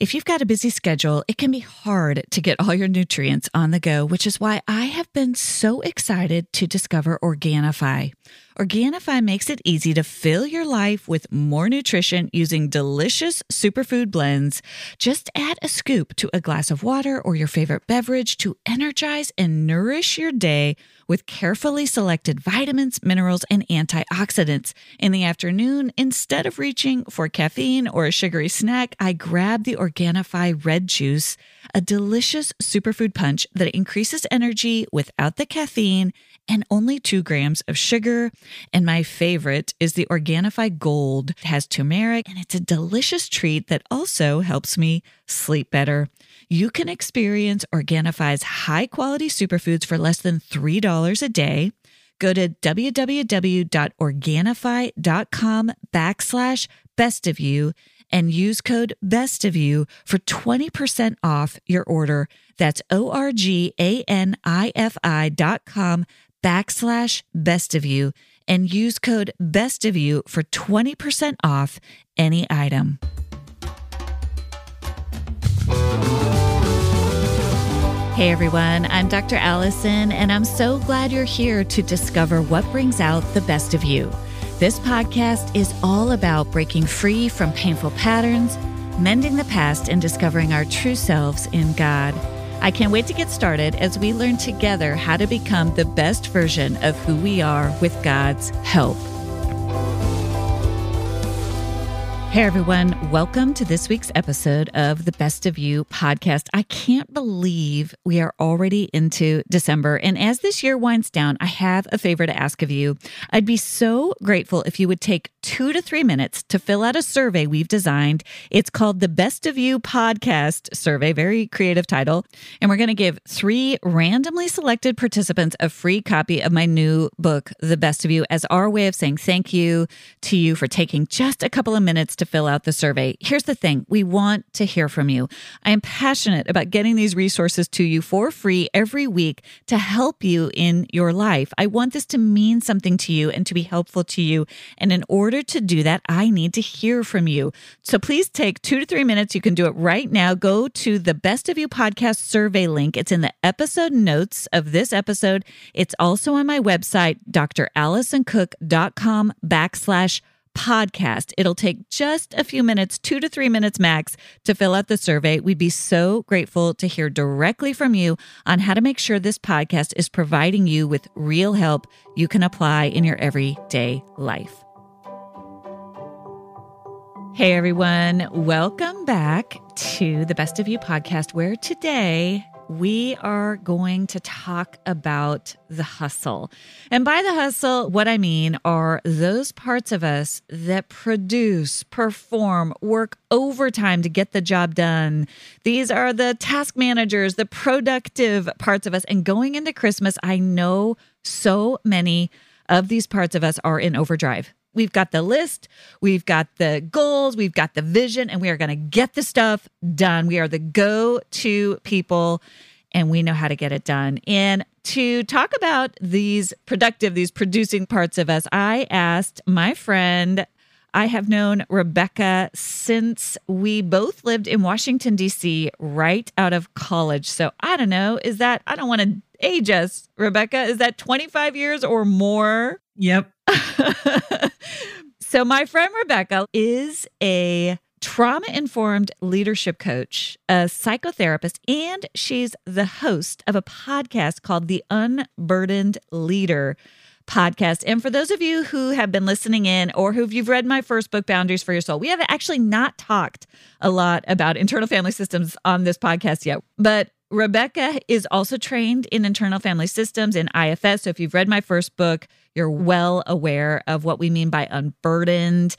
If you've got a busy schedule, it can be hard to get all your nutrients on the go, which is why I have been so excited to discover Organifi. Organifi makes it easy to fill your life with more nutrition using delicious superfood blends. Just add a scoop to a glass of water or your favorite beverage to energize and nourish your day with carefully selected vitamins, minerals, and antioxidants. In the afternoon, instead of reaching for caffeine or a sugary snack, I grab the Organifi red juice, a delicious superfood punch that increases energy without the caffeine and only two grams of sugar. And my favorite is the Organifi Gold. It has turmeric and it's a delicious treat that also helps me sleep better. You can experience Organifi's high quality superfoods for less than $3 a day. Go to www.organifi.com backslash best of you and use code best of you for 20% off your order. That's O R G A N I F I dot com backslash best of you and use code best of you for 20% off any item. Hey everyone, I'm Dr. Allison, and I'm so glad you're here to discover what brings out the best of you. This podcast is all about breaking free from painful patterns, mending the past, and discovering our true selves in God. I can't wait to get started as we learn together how to become the best version of who we are with God's help. Hey everyone, welcome to this week's episode of the Best of You podcast. I can't believe we are already into December. And as this year winds down, I have a favor to ask of you. I'd be so grateful if you would take two to three minutes to fill out a survey we've designed. It's called the Best of You podcast survey, very creative title. And we're going to give three randomly selected participants a free copy of my new book, The Best of You, as our way of saying thank you to you for taking just a couple of minutes to fill out the survey. Here's the thing we want to hear from you. I am passionate about getting these resources to you for free every week to help you in your life. I want this to mean something to you and to be helpful to you. And in order to do that, I need to hear from you. So please take two to three minutes. You can do it right now. Go to the Best of You podcast survey link. It's in the episode notes of this episode. It's also on my website, drallisoncook.com backslash podcast. It'll take just a few minutes, two to three minutes max, to fill out the survey. We'd be so grateful to hear directly from you on how to make sure this podcast is providing you with real help you can apply in your everyday life. Hey everyone, welcome back to the Best of You podcast, where today we are going to talk about the hustle. And by the hustle, what I mean are those parts of us that produce, perform, work overtime to get the job done. These are the task managers, the productive parts of us. And going into Christmas, I know so many of these parts of us are in overdrive. We've got the list, we've got the goals, we've got the vision, and we are going to get the stuff done. We are the go to people, and we know how to get it done. And to talk about these productive, these producing parts of us, I asked my friend. I have known Rebecca since we both lived in Washington, D.C., right out of college. So I don't know. Is that, I don't want to age us, Rebecca. Is that 25 years or more? Yep. so, my friend Rebecca is a trauma informed leadership coach, a psychotherapist, and she's the host of a podcast called The Unburdened Leader podcast. And for those of you who have been listening in or who you've read my first book, Boundaries for Your Soul, we have actually not talked a lot about internal family systems on this podcast yet. But Rebecca is also trained in internal family systems in IFS. So if you've read my first book, you're well aware of what we mean by unburdened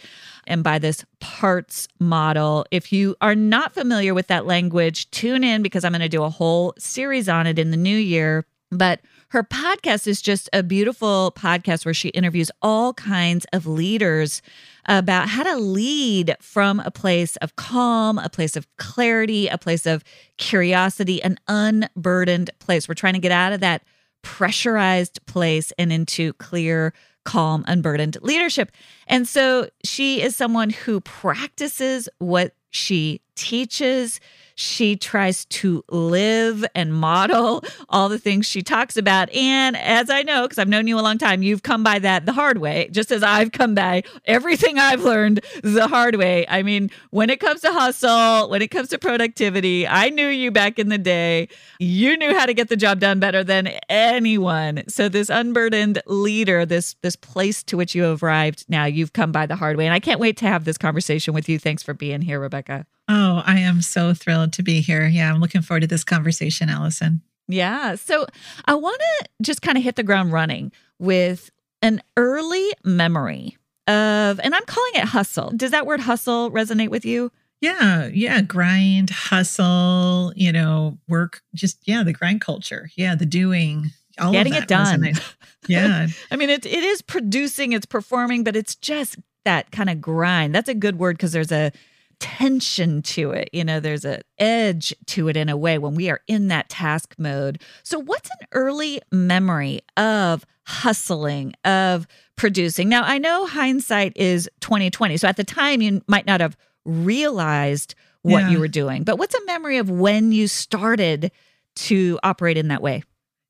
and by this parts model. If you are not familiar with that language, tune in because I'm going to do a whole series on it in the new year. But her podcast is just a beautiful podcast where she interviews all kinds of leaders about how to lead from a place of calm, a place of clarity, a place of curiosity, an unburdened place. We're trying to get out of that pressurized place and into clear, calm, unburdened leadership. And so she is someone who practices what she teaches she tries to live and model all the things she talks about. And as I know, because I've known you a long time, you've come by that the hard way, just as I've come by everything I've learned the hard way. I mean, when it comes to hustle, when it comes to productivity, I knew you back in the day. You knew how to get the job done better than anyone. So this unburdened leader, this this place to which you have arrived now, you've come by the hard way. And I can't wait to have this conversation with you. Thanks for being here, Rebecca. Oh, I am so thrilled to be here. Yeah, I'm looking forward to this conversation, Allison. Yeah. So I want to just kind of hit the ground running with an early memory of, and I'm calling it hustle. Does that word hustle resonate with you? Yeah, yeah, grind, hustle, you know, work, just yeah, the grind culture. Yeah, the doing, all getting it done. Resonates. Yeah. I mean, it it is producing, it's performing, but it's just that kind of grind. That's a good word because there's a tension to it. You know, there's an edge to it in a way when we are in that task mode. So, what's an early memory of hustling, of producing? Now, I know hindsight is 2020. So, at the time, you might not have realized what yeah. you were doing, but what's a memory of when you started to operate in that way?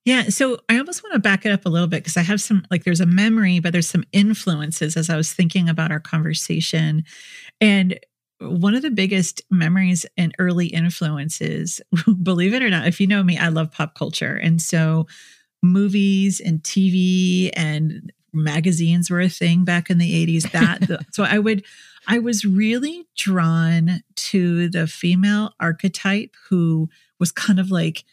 Yeah. So I almost want to back it up a little bit because I have some, like, there's a memory, but there's some influences as I was thinking about our conversation. And one of the biggest memories and early influences, believe it or not, if you know me, I love pop culture. And so movies and TV and magazines were a thing back in the 80s. That so I would I was really drawn to the female archetype who was kind of like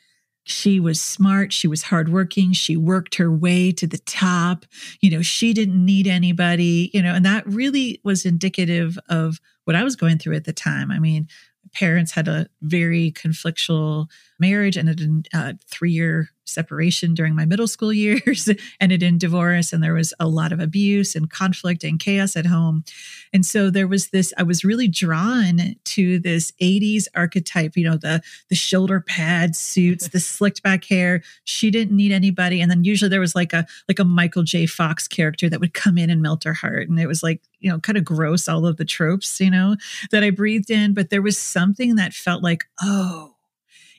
she was smart, she was hardworking, she worked her way to the top. You know, she didn't need anybody, you know, and that really was indicative of what I was going through at the time. I mean, parents had a very conflictual marriage and a uh, three year separation during my middle school years, ended in divorce, and there was a lot of abuse and conflict and chaos at home. And so there was this, I was really drawn to this 80s archetype, you know, the the shoulder pad suits, the slicked back hair. She didn't need anybody. And then usually there was like a like a Michael J. Fox character that would come in and melt her heart. And it was like, you know, kind of gross, all of the tropes, you know, that I breathed in. But there was something that felt like, oh,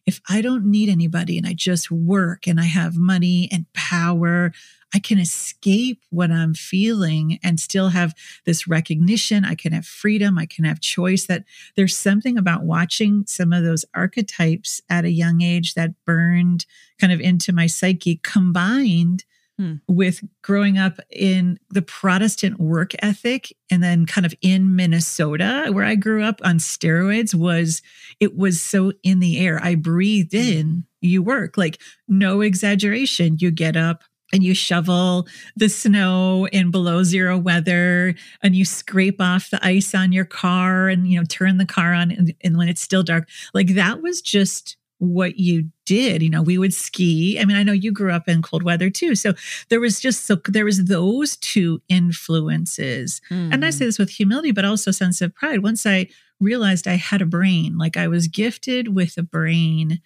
if I don't need anybody and I just work and I have money and power, I can escape what I'm feeling and still have this recognition. I can have freedom. I can have choice. That there's something about watching some of those archetypes at a young age that burned kind of into my psyche combined hmm. with growing up in the Protestant work ethic and then kind of in Minnesota where I grew up on steroids was it was so in the air. I breathed hmm. in, you work like no exaggeration. You get up, and you shovel the snow in below zero weather and you scrape off the ice on your car and you know turn the car on and, and, when it's still dark like that was just what you did. You know we would ski. I mean i know you grew up in cold weather too. So there was just so there was those two influences. Mm. and i say mm. this with humility but also sense of pride. Once i realized i had a brain like i was gifted with a brain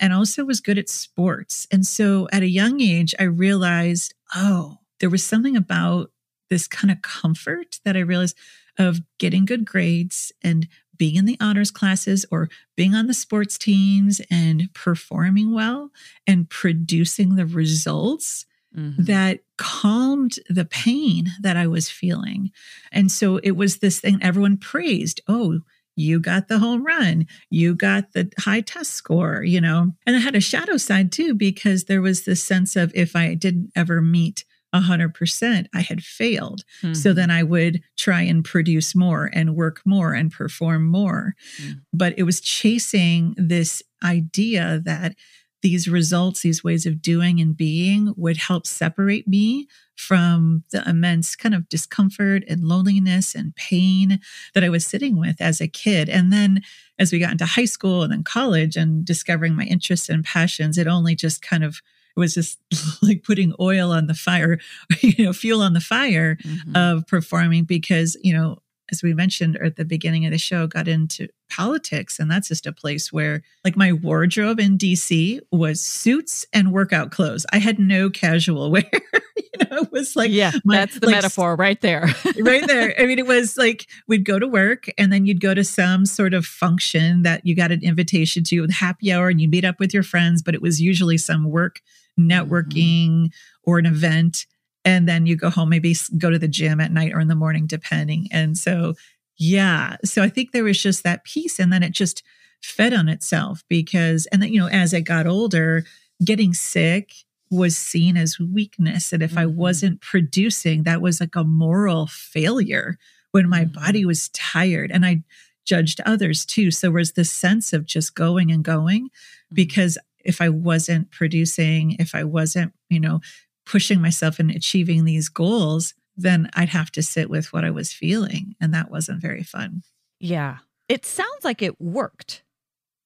and also was good at sports. And so at a young age i realized oh there was something about this kind of comfort that i realized of getting good grades and being in the honors classes or being on the sports teams and performing well and producing the results mm-hmm. that calmed the pain that I was feeling. And so it was this thing everyone praised. Oh, you got the home run, you got the high test score, you know. And I had a shadow side too, because there was this sense of if I didn't ever meet 100%, I had failed. Mm-hmm. So then I would try and produce more and work more and perform more. Mm-hmm. But it was chasing this idea that these results, these ways of doing and being would help separate me from the immense kind of discomfort and loneliness and pain that I was sitting with as a kid. And then as we got into high school and then college and discovering my interests and passions, it only just kind of was just like putting oil on the fire, you know, fuel on the fire mm-hmm. of performing because, you know, as we mentioned at the beginning of the show, got into politics. And that's just a place where, like, my wardrobe in DC was suits and workout clothes. I had no casual wear. you know, it was like, yeah, my, that's the like, metaphor right there. right there. I mean, it was like we'd go to work and then you'd go to some sort of function that you got an invitation to with happy hour and you meet up with your friends, but it was usually some work. Networking mm-hmm. or an event and then you go home maybe go to the gym at night or in the morning depending and so yeah so i think there was just that piece and then it just fed on itself because and then you know as i got older getting sick was seen as weakness and if mm-hmm. i wasn't producing that was like a moral failure when my mm-hmm. body was tired and i judged others too so there was this sense of just going and going mm-hmm. because if i wasn't producing if i wasn't you know pushing myself and achieving these goals, then I'd have to sit with what I was feeling. And that wasn't very fun. Yeah. It sounds like it worked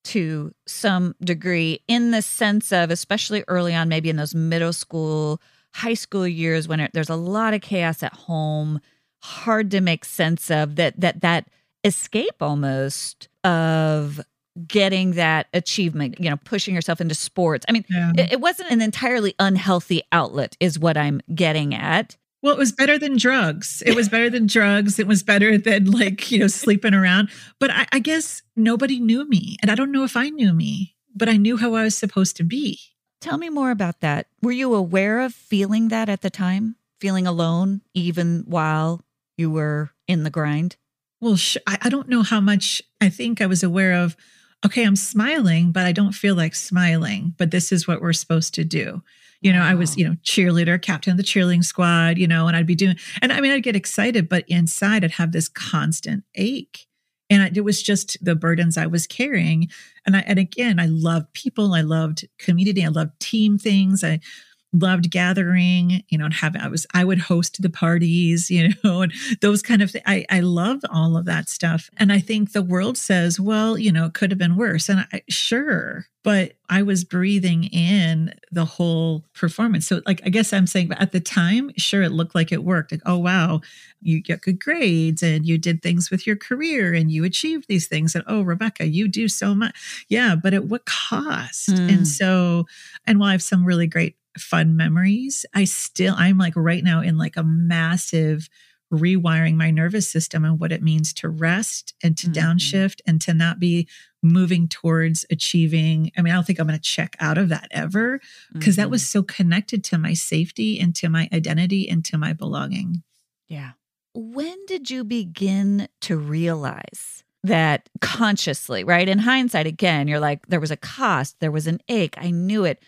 to some degree in the sense of, especially early on, maybe in those middle school, high school years when it, there's a lot of chaos at home, hard to make sense of that, that, that escape almost of getting that achievement, you know, pushing yourself into sports. I mean, yeah. it, it, wasn't an entirely unhealthy outlet, is what I'm getting at. Well, it was better than drugs. It was better than drugs. It was better than like, you know, sleeping around. But I, I guess nobody knew me. And I don't know if I knew me, but I knew how I was supposed to be. Tell me more about that. Were you aware of feeling that at the time? Feeling alone, even while you were in the grind? Well, sh- I, I don't know how much I think I was aware of okay, I'm smiling, but I don't feel like smiling, but this is what we're supposed to do. You know, wow. I was, you know, cheerleader, captain of the cheerleading squad, you know, and I'd be doing, and I mean, I'd get excited, but inside I'd have this constant ache. And it was just the burdens I was carrying. And I, and again, I loved people. I loved community. I loved team things. I loved gathering, you know, and having, I was, I would host the parties, you know, and those kind of things. I, I loved all of that stuff. And I think the world says, well, you know, it could have been worse. And I, sure, but I was breathing in the whole performance. So, like, I guess I'm saying, but at the time, sure, it looked like it worked. Like, oh, wow, you get good grades and you did things with your career and you achieved these things. And oh, Rebecca, you do so much. Yeah, but at what cost? Mm. And so, and while I have some really great fun memories, I still, I'm like right now in like a massive rewiring my nervous system and what it means to rest and to mm-hmm. downshift and to not be moving towards achieving. I mean, I don't think I'm going to check out of that ever because mm-hmm. that was so connected to my safety and to my identity and to my belonging. Yeah. When did you begin to realize that consciously, right? In hindsight, again, you're like, there was a cost, there was an ache, I knew it.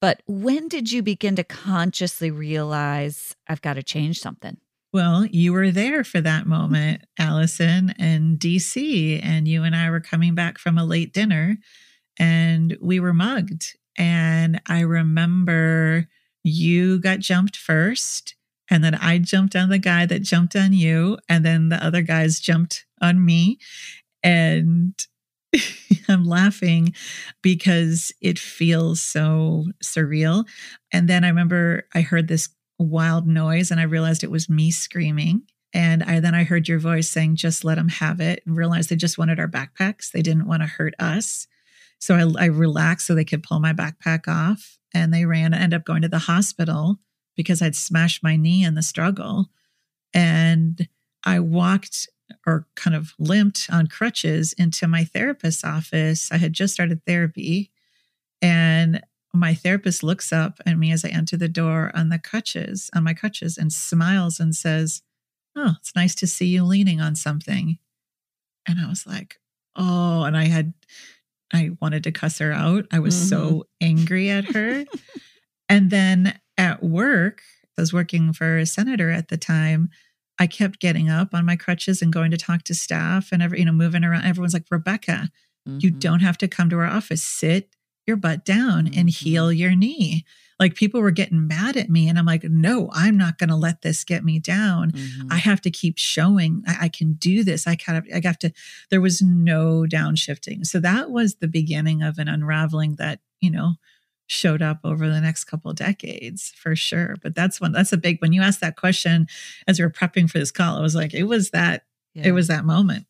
But when did you begin to consciously realize I've got to change something? Well, you were there for that mm-hmm. moment, Allison, in DC, and you and I were coming back from a late dinner and we were mugged. And I remember you got jumped first, and then I jumped on the guy that jumped on you, and then the other guys jumped on me. And I'm laughing because it feels so surreal. And then I remember I heard this wild noise and I realized it was me screaming. And I then I heard your voice saying, just let them have it, and realized they just wanted our backpacks. They didn't want to hurt us. So I, I relaxed so they could pull my backpack off. And they ran and ended up going to the hospital because I'd smashed my knee in the struggle. And I walked or kind of limped on crutches into my therapist's office. I had just started therapy, and my therapist looks up at me as I enter the door on the crutches, on my crutches, and smiles and says, Oh, it's nice to see you leaning on something. And I was like, Oh, and I had, I wanted to cuss her out. I was mm-hmm. so angry at her. and then at work, I was working for a senator at the time. I kept getting up on my crutches and going to talk to staff and every, you know, moving around. Everyone's like, Rebecca, mm-hmm. you don't have to come to our office. Sit your butt down mm-hmm. and heal your knee. Like people were getting mad at me. And I'm like, no, I'm not going to let this get me down. Mm-hmm. I have to keep showing I, I, can do this. I kind of, I have to, there was no downshifting. So that was the beginning of an unraveling that, you know, showed up over the next couple of decades for sure. But that's one that's a big when you asked that question as we were prepping for this call, I was like, it was that yeah. it was that moment.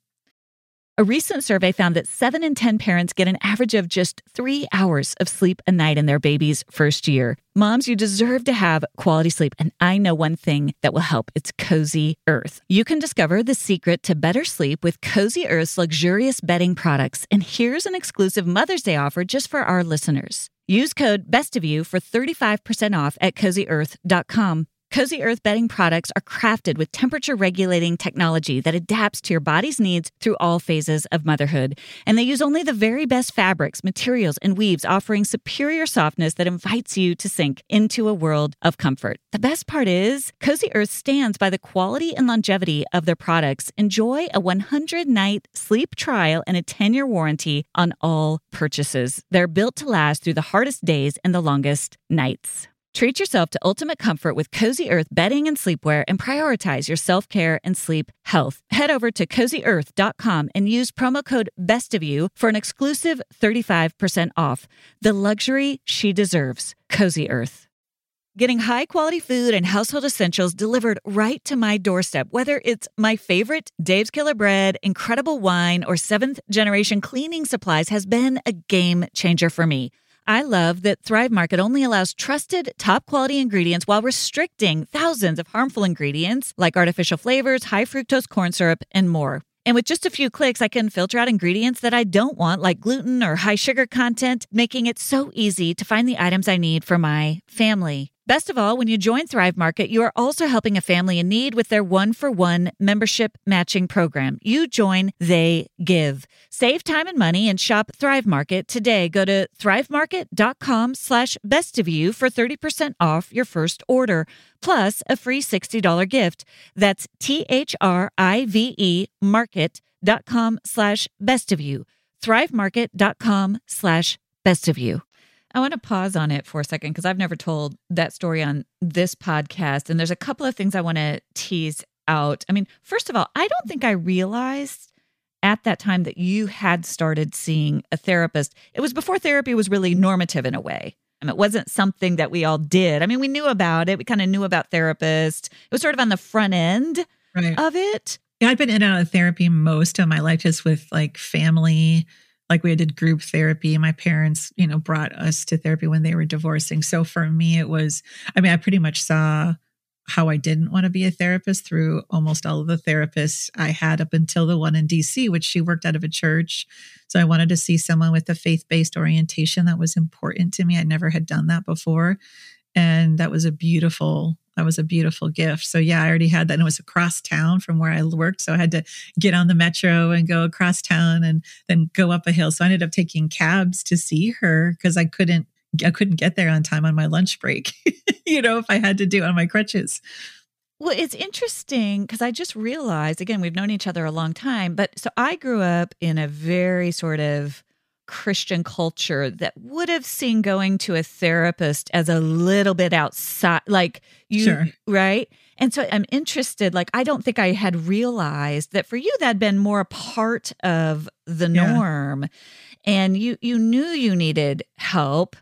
A recent survey found that seven in 10 parents get an average of just three hours of sleep a night in their baby's first year. Moms, you deserve to have quality sleep. And I know one thing that will help it's Cozy Earth. You can discover the secret to better sleep with Cozy Earth's luxurious bedding products. And here's an exclusive Mother's Day offer just for our listeners. Use code BEST of you for 35% off at cozyearth.com. Cozy Earth bedding products are crafted with temperature regulating technology that adapts to your body's needs through all phases of motherhood. And they use only the very best fabrics, materials, and weaves, offering superior softness that invites you to sink into a world of comfort. The best part is, Cozy Earth stands by the quality and longevity of their products. Enjoy a 100 night sleep trial and a 10 year warranty on all purchases. They're built to last through the hardest days and the longest nights. Treat yourself to ultimate comfort with Cozy Earth bedding and sleepwear and prioritize your self care and sleep health. Head over to cozyearth.com and use promo code BEST of you for an exclusive 35% off. The luxury she deserves. Cozy Earth. Getting high quality food and household essentials delivered right to my doorstep, whether it's my favorite Dave's Killer Bread, incredible wine, or seventh generation cleaning supplies, has been a game changer for me. I love that Thrive Market only allows trusted, top quality ingredients while restricting thousands of harmful ingredients like artificial flavors, high fructose corn syrup, and more. And with just a few clicks, I can filter out ingredients that I don't want, like gluten or high sugar content, making it so easy to find the items I need for my family. Best of all, when you join Thrive Market, you are also helping a family in need with their one for one membership matching program. You join, they give. Save time and money and shop Thrive Market today. Go to thrivemarket.com slash best of you for 30% off your first order, plus a free $60 gift. That's T H R I V E market.com slash best of you. Thrivemarket.com slash best of you. I want to pause on it for a second because I've never told that story on this podcast. And there's a couple of things I want to tease out. I mean, first of all, I don't think I realized at that time that you had started seeing a therapist. It was before therapy was really normative in a way. I mean, it wasn't something that we all did. I mean, we knew about it. We kind of knew about therapists. It was sort of on the front end right. of it. Yeah, I've been in and out of therapy most of my life, just with like family like we did group therapy. My parents, you know, brought us to therapy when they were divorcing. So for me, it was, I mean, I pretty much saw how I didn't want to be a therapist through almost all of the therapists I had up until the one in DC, which she worked out of a church. So I wanted to see someone with a faith based orientation that was important to me. I never had done that before. And that was a beautiful that was a beautiful gift. So yeah, I already had that. And it was across town from where I worked. So I had to get on the metro and go across town and then go up a hill. So I ended up taking cabs to see her because I couldn't I couldn't get there on time on my lunch break, you know, if I had to do on my crutches. Well, it's interesting because I just realized again, we've known each other a long time, but so I grew up in a very sort of Christian culture that would have seen going to a therapist as a little bit outside, like you, sure. right? And so I'm interested, like, I don't think I had realized that for you, that'd been more a part of the norm. Yeah. And you, you knew you needed help.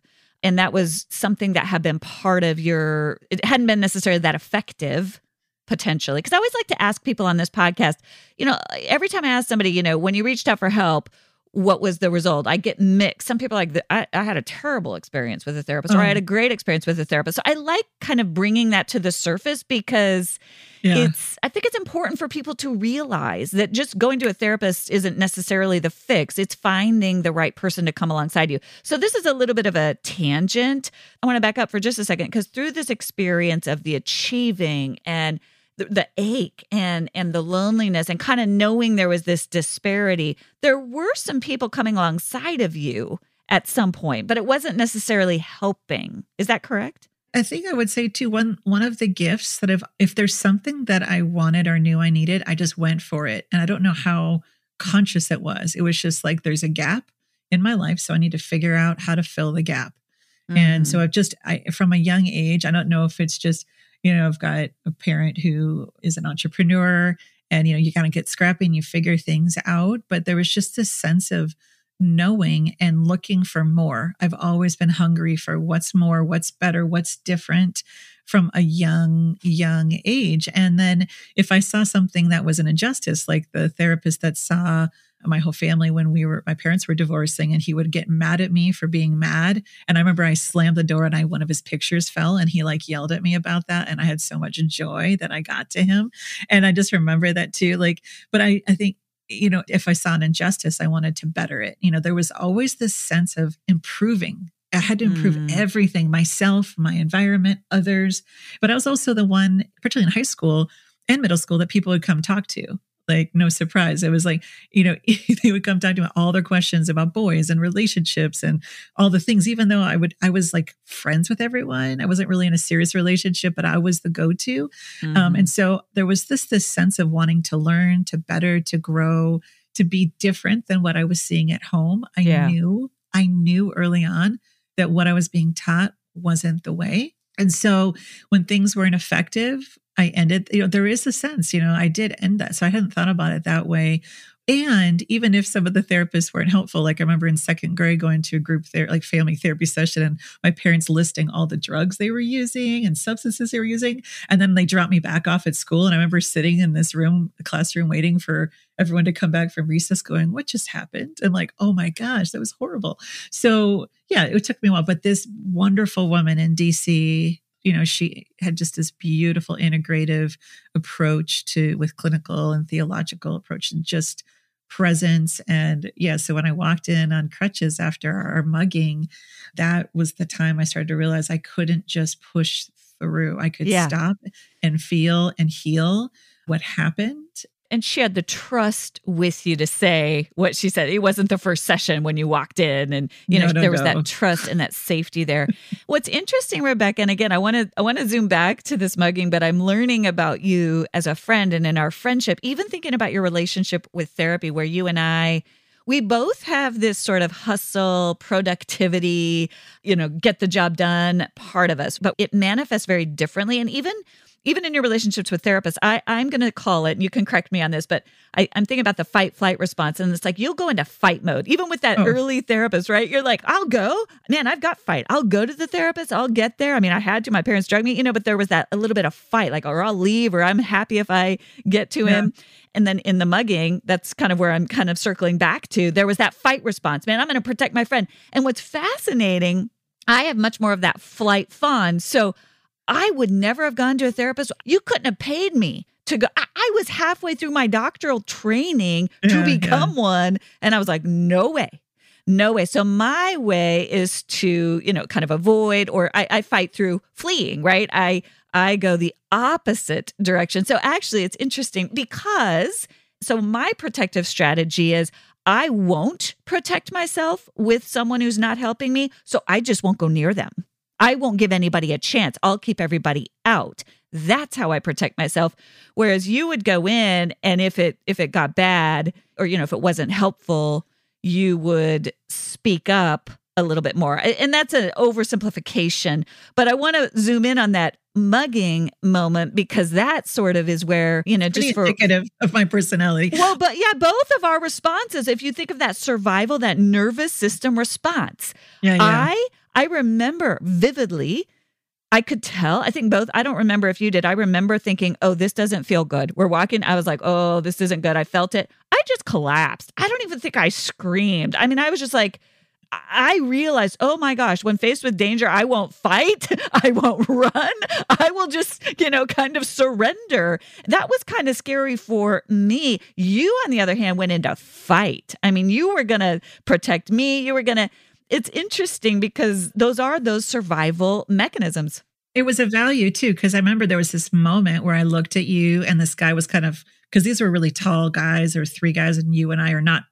And that was something that had been part of your, it hadn't been necessarily that effective potentially. Cause I always like to ask people on this podcast, you know, every time I ask somebody, you know, when you reached out for help, what was the result? I get mixed. Some people like, I, I had a terrible experience with a therapist, or I had mm. a oh. great experience with a therapist. So I like kind of bringing that to the surface because yeah. it's, I think it's important for people to realize that just going to a therapist isn't necessarily the fix. It's finding the right person to come alongside you. So this is a little bit of a tangent. I want to back up for just a second because through this experience of the achieving and the, the ache and and the loneliness and kind of knowing there was this disparity there were some people coming alongside of you at some point but it wasn't necessarily helping is that correct I think I would say too one one of the gifts that if if there's something that I wanted or knew I needed, I just went for it. And I don't know how conscious it was. It was just like there's a gap in my life, so I need to figure out how to fill the gap. Mm-hmm. And so mm. I've just I from a young age, I don't know if it's just you know, I've got a parent who is an entrepreneur and, you know, you kind of get scrappy and you figure things out. But there was just this sense of knowing and looking for more. I've always been hungry for what's more, what's better, what's different. from a young, young age. And then if I saw something that was an injustice, like the therapist that saw my whole family when we were my parents were divorcing and he would get mad at me for being mad. And i remember i slammed the door and i one of his pictures fell and he like yelled at me about that. And i had so much joy that i got to him. And i just remember that too like but i i think you know if i saw an injustice i wanted to better it. You know there was always this sense of improving. I had to improve mm. everything myself, my environment, others. But I was also the one, particularly in high school and middle school, that people would come talk to like no surprise. It was like, you know, they would come talk to me all their questions about boys and relationships and all the things, even though I would, I was like friends with everyone. I wasn't really in a serious relationship, but I was the go-to. Mm-hmm. Um, and so there was this, this sense of wanting to learn, to better, to grow, to be different than what I was seeing at home. I yeah. knew, I knew early on that what I was being taught wasn't the way. And so when things weren't effective, I ended, you know, there is a sense, you know, I did end that. So I hadn't thought about it that way. And even if some of the therapists weren't helpful, like I remember in second grade going to a group there, like family therapy session, and my parents listing all the drugs they were using and substances they were using. And then they dropped me back off at school. And I remember sitting in this room, the classroom, waiting for everyone to come back from recess, going, What just happened? And like, oh my gosh, that was horrible. So yeah, it took me a while. But this wonderful woman in DC you know she had just this beautiful integrative approach to with clinical and theological approach and just presence. And yeah so when i walked in on crutches after our mugging that was the time i started to realize i couldn't just push through. I could yeah. stop and feel and heal what happened and she had the trust with you to say what she said. It wasn't the first session when you walked in, and you know no, no, there was no. that trust and that safety there. What's interesting, Rebecca, and again, I want to I want to zoom back to this mugging, but I'm learning about you as a friend and in our friendship, even thinking about your relationship with therapy, where you and I we both have this sort of hustle, productivity, you know, get the job done part of us, but it manifests very differently. And even even in your relationships with therapists, I, I'm going to call it, and you can correct me on this, but I, am thinking about the fight flight response. And it's like you'll go into fight mode, even with that oh. early therapist, right? You're like, I'll go. Man, I've got fight. I'll go to the therapist. I'll get there. I mean, I had to. My parents drug me, you know, but there was that a little bit of fight, like, or I'll leave, or I'm happy if I get to yeah. him. And then in the mugging, that's kind of where I'm kind of circling back to. There was that fight response. Man, I'm going to protect my friend. And what's fascinating, I have much more of that flight fawn. So, I would never have gone to a therapist. You couldn't have paid me to go. I, I was halfway through my doctoral training to yeah, become yeah. one. And I was like, no way. No way. So my way is to, you know, kind of avoid or I, I fight through fleeing, right? I I go the opposite direction. So actually it's interesting because so my protective strategy is I won't protect myself with someone who's not helping me. So I just won't go near them. I won't give anybody a chance. I'll keep everybody out. That's how I protect myself. Whereas you would go in and if it if it got bad or you know if it wasn't helpful, you would speak up a little bit more. And that's an oversimplification, but I want to zoom in on that mugging moment because that sort of is where, you know, Pretty just for indicative of my personality. Well, but yeah, both of our responses, if you think of that survival, that nervous system response. Yeah, yeah. I I remember vividly, I could tell. I think both, I don't remember if you did. I remember thinking, oh, this doesn't feel good. We're walking. I was like, oh, this isn't good. I felt it. I just collapsed. I don't even think I screamed. I mean, I was just like, I realized, oh my gosh, when faced with danger, I won't fight. I won't run. I will just, you know, kind of surrender. That was kind of scary for me. You, on the other hand, went into fight. I mean, you were going to protect me. You were going to, it's interesting because those are those survival mechanisms. It was a value too, because I remember there was this moment where I looked at you and this guy was kind of because these were really tall guys, or three guys, and you and I are not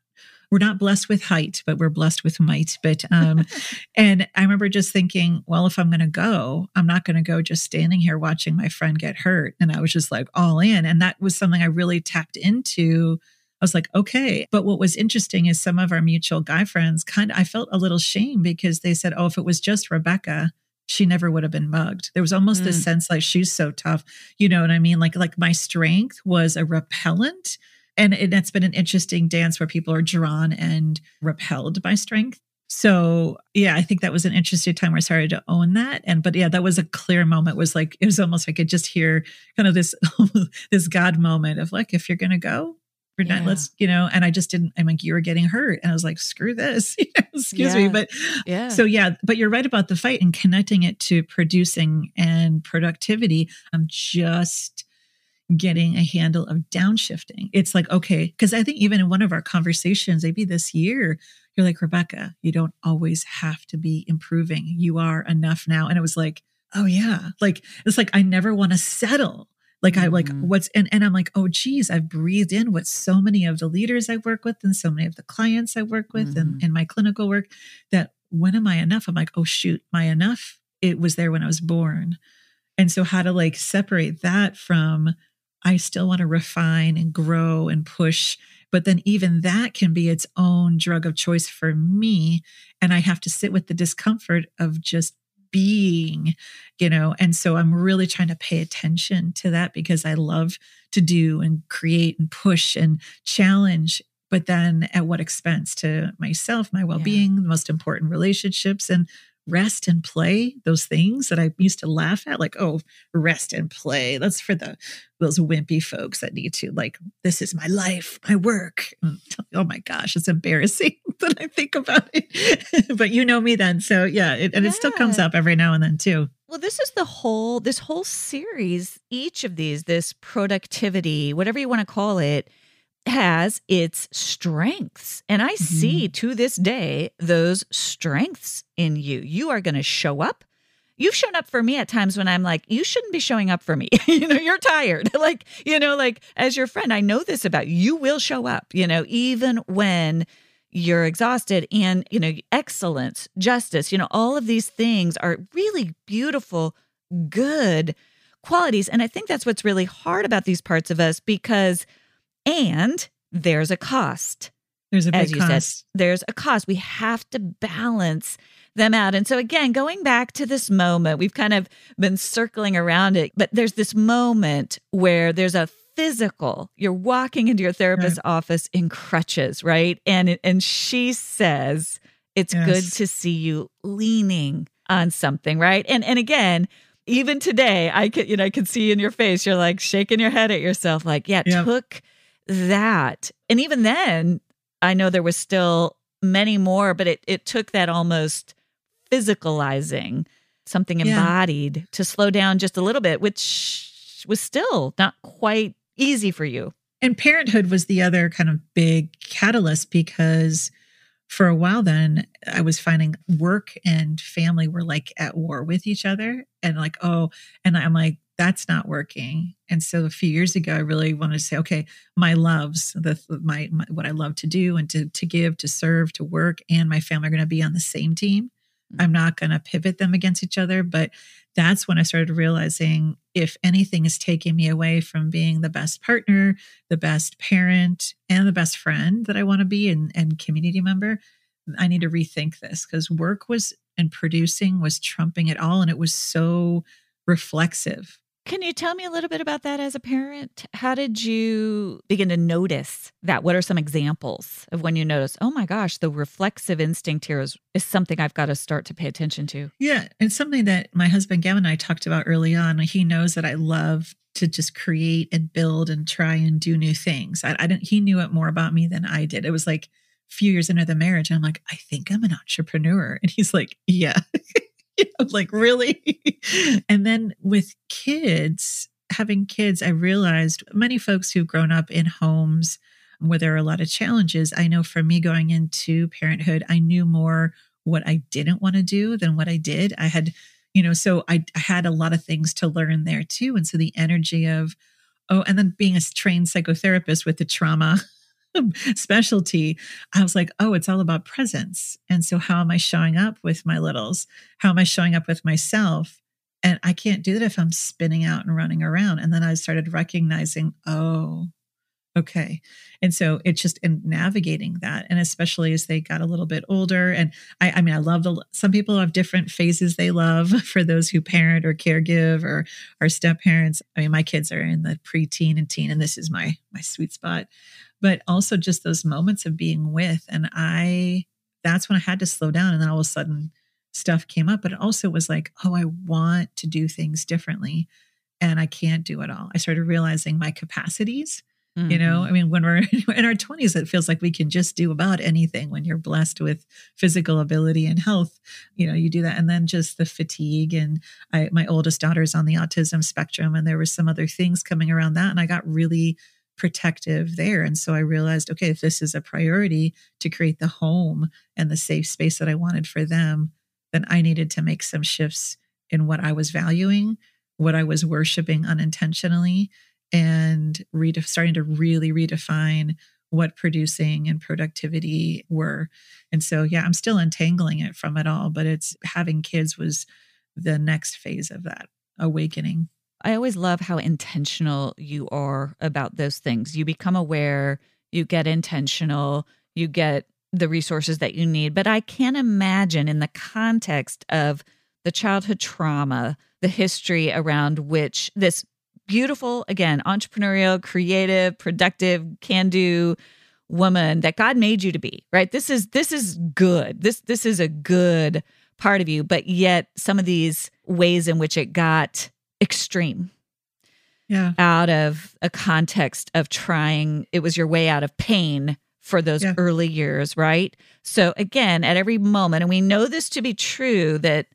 we're not blessed with height, but we're blessed with might. But um, and I remember just thinking, well, if I'm going to go, I'm not going to go just standing here watching my friend get hurt. And I was just like all in, and that was something I really tapped into I was like, okay. But what was interesting is some of our mutual guy friends kind of, I felt a little shame because they said, oh, if it was just Rebecca, she never would have been mugged. There was almost mm. this sense like she's so tough. You know what I mean? Like, like my strength was a repellent. And it, it's been an interesting dance where people are drawn and repelled by strength. So yeah, I think that was an interesting time where I started to own that. And but yeah, that was a clear moment. Was like it was almost like I could just hear kind of this this God moment of like, if you're gonna go, we're yeah. not let's, you know, and I just didn't I'm like, you were getting hurt. And I was like, screw this. Excuse yeah. me. But yeah. So yeah, but you're right about the fight and connecting it to producing and productivity. I'm just getting a handle of downshifting. It's like, okay, because I think even in one of our conversations, maybe this year, you're like, Rebecca, you don't always have to be improving. You are enough now. And it was like, oh yeah. Like it's like I never want to settle. Like. I like mm-hmm. what's and, and I'm like, oh geez, I've breathed in what so many of the leaders I work with and so many of the clients I work with mm-hmm. and in my clinical work that when am I enough? I'm like, oh shoot, my enough? It was there when I was born. And so how to like separate that from I still want to refine and grow and push but then even that can be its own drug of choice for me. And I have to sit with the discomfort of just being, you know. And so I'm really trying to pay attention to that because I love to do and create and push and challenge. But then at what expense to myself, my well being, yeah. the most important relationships, and rest and play, those things that I used to laugh at, like, oh, rest and play. That's for the those wimpy folks that need to, like, this is my life, my work. Oh my gosh, it's embarrassing that I think about it. but you know me then. So yeah, it, and yeah. it still comes up every now and then too. Well, this is the whole this whole series, each of these, this productivity, whatever you want to call it has its strengths. And I mm-hmm. see to this day those strengths in you. You are going to show up. You've shown up for me at times when I'm like, you shouldn't be showing up for me. you know, you're tired. like, you know, like as your friend, I know this about you. You will show up, you know, even when you're exhausted and, you know, excellence, justice, you know, all of these things are really beautiful, good qualities. And I think that's what's really hard about these parts of us because and there's a cost. There's a big as you cost. Said, there's a cost. We have to balance them out. And so, again, going back to this moment, we've kind of been circling around it, but there's this moment where there's a physical you're walking into your therapist's right. office in crutches right and and she says it's yes. good to see you leaning on something right and and again even today i could you know i can see in your face you're like shaking your head at yourself like yeah yep. took that. And even then, I know there was still many more, but it, it took that almost physicalizing something embodied yeah. to slow down just a little bit, which was still not quite easy for you. And parenthood was the other kind of big catalyst because for a while then I was finding work and family were like at war with each other. And like, oh, and I'm like, that's not working. And so a few years ago, I really wanted to say, okay, my loves, the my, my what I love to do and to to give, to serve, to work, and my family are going to be on the same team. I'm mm-hmm. not going to pivot them against each other, but that's when I started realizing if anything is taking me away from being the best partner, the best parent, and the best friend that I want to be and, and community member, I need to rethink this because work was and producing was trumping it all. And it was so reflexive can you tell me a little bit about that as a parent? How did you begin to notice that? What are some examples of when you notice, oh my gosh, the reflexive instinct here is, is something I've got to start to pay attention to? Yeah. It's something that my husband Gavin and I talked about early on. He knows that I love to just create and build and try and do new things. I, I didn't, he knew it more about me than I did. It was like a few years into the marriage. I'm like, I think I'm an entrepreneur. And he's like, yeah. like really. and then with kids, having kids, I realized many folks who've grown up in homes where there are a lot of challenges. I know for me going into parenthood, I knew more what I didn't want to do than what I did. I had, you know, so I had a lot of things to learn there too. And so the energy of, oh, and then being a trained psychotherapist with the trauma specialty, I was like, oh, it's all about presence. And so, how am I showing up with my littles? How am I showing up with myself? And I can't do that if I'm spinning out and running around. And then I started recognizing, oh, okay. And so it's just in navigating that. And especially as they got a little bit older. And I, I mean, I love the, some people have different phases they love for those who parent or caregive or are step parents. I mean, my kids are in the preteen and teen, and this is my, my sweet spot but also just those moments of being with. And I that's when I had to slow down. And then all of a sudden stuff came up. But it also was like, oh, I want to do things differently and I can't do it all. I started realizing my capacities. Mm-hmm. You know, mm-hmm. I mean, when we're in our 20s, it feels like we can just do about anything when you're blessed with physical ability and health. You know, you do that. And then just the fatigue. And I, my oldest daughter's on the autism spectrum, and there were some other things coming around that. And I got really protective there. And so I realized, okay, if this is a priority to create the home and the safe space that I wanted for them, then I needed to make some shifts in what I was valuing, what I was worshiping unintentionally, and starting to really redefine what producing and productivity were. And so, yeah, I'm still untangling it from it all, but it's having kids was the next phase of that awakening. I always love how intentional you are about those things. You become aware, you get intentional, you get the resources that you need. But I can't imagine, in the context of the childhood trauma, the history around which this beautiful, again, entrepreneurial, creative, productive, can do woman that God made you to be, right? This is this is good. This this is a good part of you, but yet some of these ways in which it got extreme. Yeah. Out of a context of trying, it was your way out of pain for those yeah. early years, right? So again, at every moment, and we know this to be true that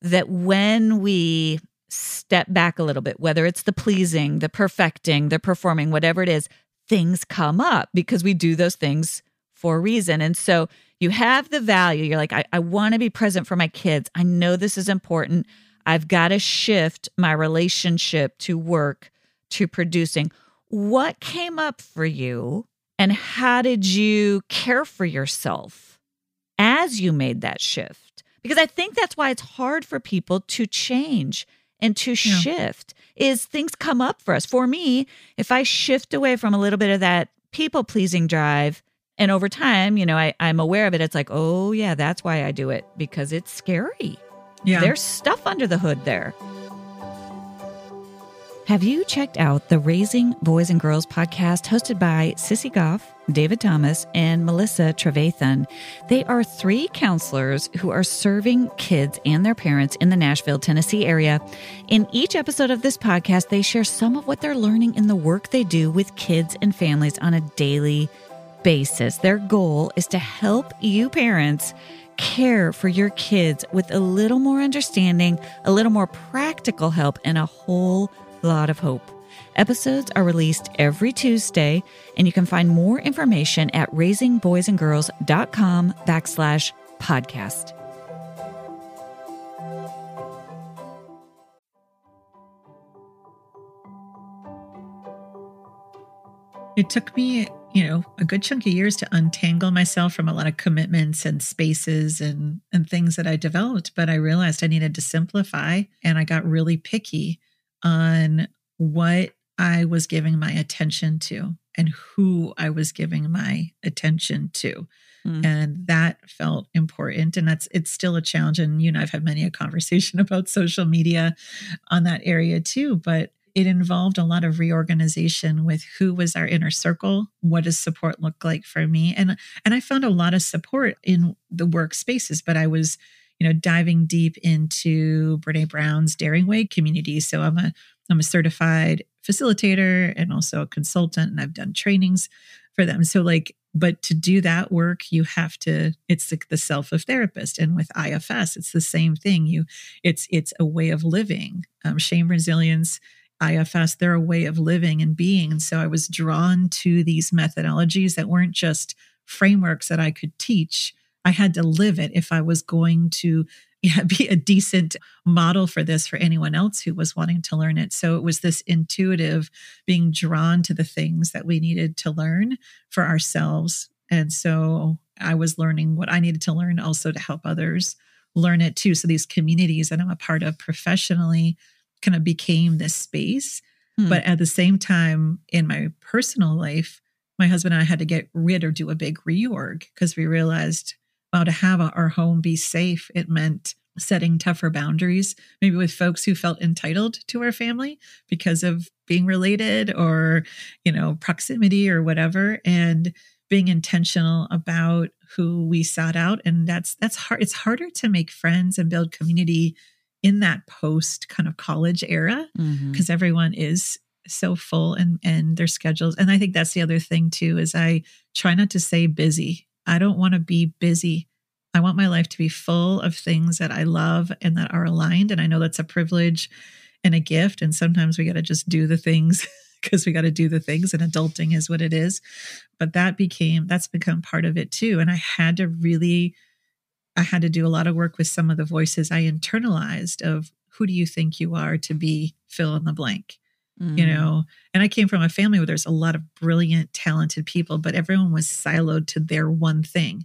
that when we step back a little bit, whether it's the pleasing, the perfecting, the performing, whatever it is, things come up because we do those things for a reason. And so you have the value. You're like, I, I want to be present for my kids. I know this is important. I've got to shift my relationship to work, to producing. What came up for you and how did you care for yourself as you made that shift? Because I think that's why it's hard for people to change and to yeah. shift is things come up for us. For me, if I shift away from a little bit of that people pleasing drive and over time, you know, I, I'm aware of it. It's like, oh yeah, that's why I do it because it's scary. Yeah. There's stuff under the hood there. Have you checked out the Raising Boys and Girls podcast hosted by Sissy Goff, David Thomas, and Melissa Trevathan? They are three counselors who are serving kids and their parents in the Nashville, Tennessee area. In each episode of this podcast, they share some of what they're learning in the work they do with kids and families on a daily basis. Their goal is to help you parents care for your kids with a little more understanding, a little more practical help, and a whole lot of hope. Episodes are released every Tuesday, and you can find more information at raisingboysandgirls.com backslash podcast. It took me, you know, a good chunk of years to untangle myself from a lot of commitments and spaces and and things that I developed, but I realized I needed to simplify and I got really picky on what I was giving my attention to and who I was giving my attention to. Mm. And that felt important. And that's it's still a challenge. And you know, I've had many a conversation about social media on that area too. But it involved a lot of reorganization with who was our inner circle what does support look like for me and and i found a lot of support in the workspaces but i was you know, diving deep into Brene Brown's Daring Way community. So I'm a I'm a certified facilitator and also a consultant, and I've done trainings for them. So like, but to do that work, you have to. It's the, the self of therapist, and with IFS, it's the same thing. You, it's it's a way of living. Um, shame resilience. IFS, they're a way of living and being. And so I was drawn to these methodologies that weren't just frameworks that I could teach, I had to live it if I was going to yeah, be a decent model for this for anyone else who was wanting to learn it. So it was this intuitive being drawn to the things that we needed to learn for ourselves. And so I was learning what I needed to learn also to help others learn it too. So these communities that I'm a part of professionally kind of became this space. Hmm. But at the same time, in my personal life, my husband and I had to get rid or do a big reorg because we realized well, to have our home be safe, it meant setting tougher boundaries, maybe with folks who felt entitled to our family because of being related or, you know, proximity or whatever. And being intentional about who we sought out and that's that's hard it's harder to make friends and build community in that post kind of college era because mm-hmm. everyone is so full and and their schedules and i think that's the other thing too is i try not to say busy. I don't want to be busy. I want my life to be full of things that i love and that are aligned and i know that's a privilege and a gift and sometimes we got to just do the things because we got to do the things and adulting is what it is. But that became that's become part of it too and i had to really i had to do a lot of work with some of the voices i internalized of who do you think you are to be fill in the blank mm. you know and i came from a family where there's a lot of brilliant talented people but everyone was siloed to their one thing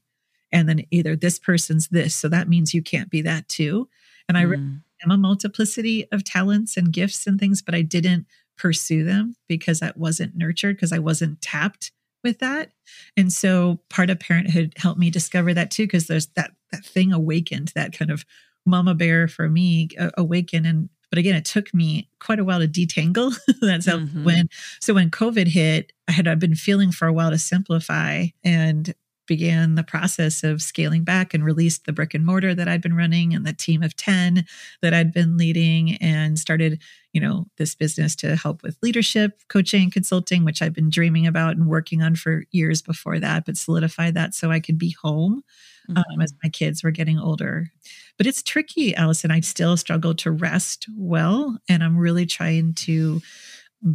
and then either this person's this so that means you can't be that too and i mm. am a multiplicity of talents and gifts and things but i didn't pursue them because I wasn't nurtured, because I wasn't tapped with that. And so part of parenthood helped me discover that too, because there's that that thing awakened, that kind of mama bear for me uh, awakened. And but again, it took me quite a while to detangle. That's mm-hmm. when so when COVID hit, I had I'd been feeling for a while to simplify and began the process of scaling back and released the brick and mortar that I'd been running and the team of 10 that I'd been leading and started, you know, this business to help with leadership, coaching, and consulting, which I've been dreaming about and working on for years before that, but solidified that so I could be home mm-hmm. um, as my kids were getting older. But it's tricky, Alison. I still struggle to rest well. And I'm really trying to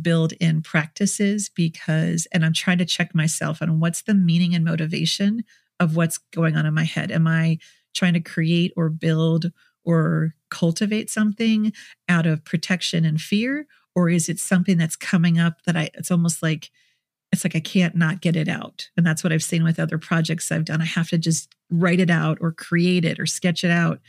build in practices because, and I'm trying to check myself on what's the meaning and motivation of what's going on in my head. Am I trying to create or build or cultivate something out of protection and fear? Or is it something that's coming up that I, it's almost like, it's like I can't not get it out. And that's what I've seen with other projects I've done. I have to just write it out or create it or sketch it out.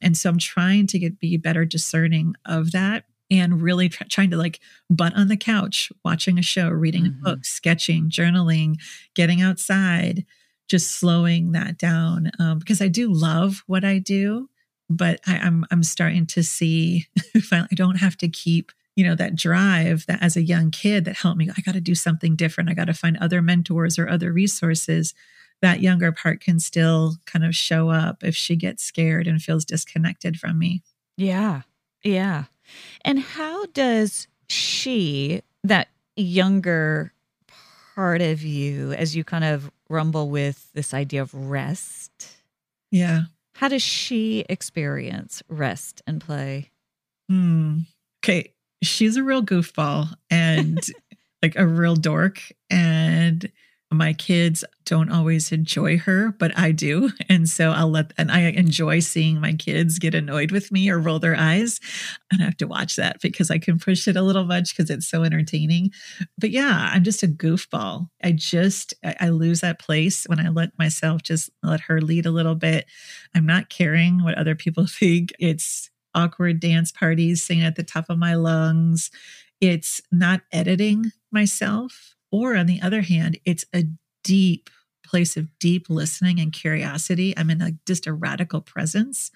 And so I'm trying to get be better discerning of that and really tr- trying to like butt on the couch, watching a show, reading mm-hmm. a book, sketching, journaling, getting outside, just slowing that down um, because I do love what I do, but I, I'm I'm starting to see I don't have to keep you know that drive that as a young kid that helped me. I got to do something different. I got to find other mentors or other resources. That younger part can still kind of show up if she gets scared and feels disconnected from me. Yeah. Yeah. And how does she, that younger part of you, as you kind of rumble with this idea of rest? Yeah. How does she experience rest and play? Hmm. Okay. She's a real goofball and like a real dork. And my kids don't always enjoy her, but I do. And so I'll let, and I enjoy seeing my kids get annoyed with me or roll their eyes. And I have to watch that because I can push it a little much because it's so entertaining. But yeah, I'm just a goofball. I just, I lose that place when I let myself just let her lead a little bit. I'm not caring what other people think. It's awkward dance parties, singing at the top of my lungs. It's not editing myself or on the other hand, it's a deep place of deep listening and curiosity. I'm in a, just a radical presence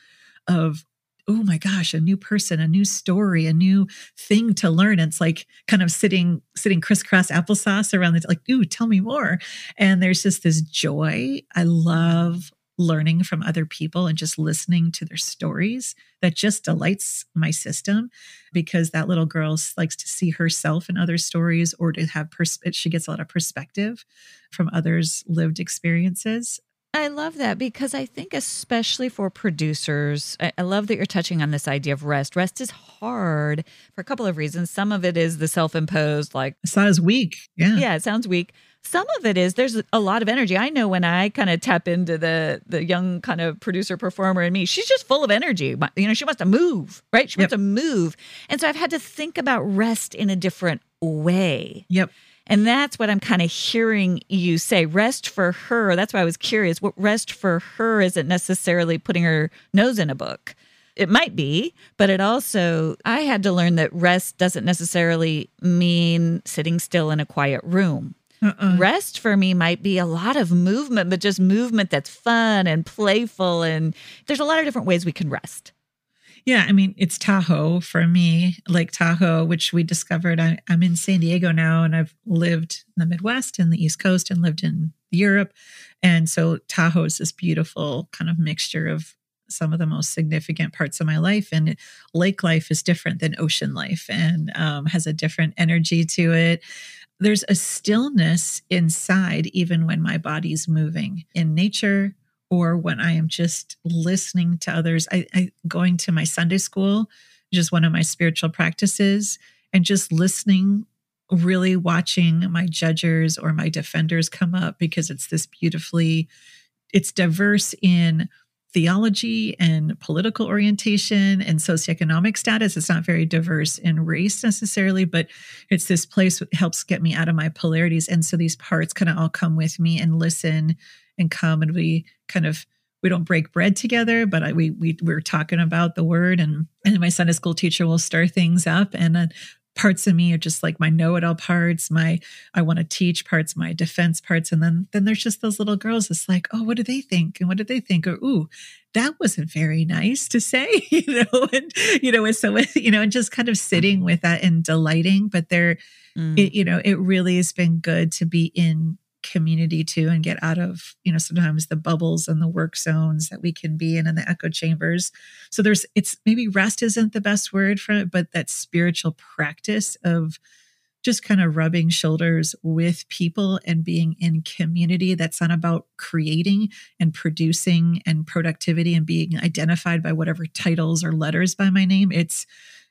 of, oh my gosh, a new person, a new story, a new thing to learn. It's like kind of sitting, sitting crisscross applesauce around the, like, ooh, tell me more. And there's just this joy. I love learning from other people and just listening to their stories that just delights my system because that little girl likes to see herself in other stories or to have pers- she gets a lot of perspective from others lived experiences I love that because I think, especially for producers, I, love that you're touching on this idea of rest. Rest is hard for a couple of reasons. Some of it is the self imposed, like, it's not as weak. Yeah. Yeah, it sounds weak. Some of it is there's a lot of energy. I know when I kind of tap into the the young kind of producer performer in me, she's just full of energy. You know, she wants to move, right? She yep. wants to move. And so I've had to think about rest in a different way. Yep. And that's what I'm kind of hearing you say. Rest for her. That's why I was curious. What rest for her isn't necessarily putting her nose in a book. It might be, but it also, I had to learn that rest doesn't necessarily mean sitting still in a quiet room. Uh-uh. Rest for me might be a lot of movement, but just movement that's fun and playful. And there's a lot of different ways we can rest. Yeah, I mean, it's Tahoe for me, Lake Tahoe, which we discovered. I, am in San Diego now, and I've lived in the Midwest and the East Coast and lived in Europe. And so Tahoe is this beautiful kind of mixture of some of the most significant parts of my life. And lake life is different than ocean life and um, has a different energy to it. There's a stillness inside, even when my body's moving in nature or when I am just listening to others. I, I going to my Sunday school, just one of my spiritual practices, and just listening, really watching my judges or my defenders come up because it's this beautifully, it's diverse in theology and political orientation and socioeconomic status. It's not very diverse in race necessarily, but it's this place that helps get me out of my polarities. And so these parts kind of all come with me and listen and come and we kind of we don't break bread together, but I, we we we're talking about the word and and my Sunday school teacher will stir things up and then parts of me are just like my know-it-all parts, my I want to teach parts, my defense parts, and then then there's just those little girls. It's like, oh, what do they think? And what do they think? Or ooh, that wasn't very nice to say, you know, and you know, and so you know, and just kind of sitting with that and delighting. But there, mm. it, you know, it really has been good to be in community too and get out of you know sometimes the bubbles and the work zones that we can be in and the echo chambers. So there's it's maybe rest isn't the best word for it but that spiritual practice of just kind of rubbing shoulders with people and being in community that's not about creating and producing and productivity and being identified by whatever titles or letters by my name. It's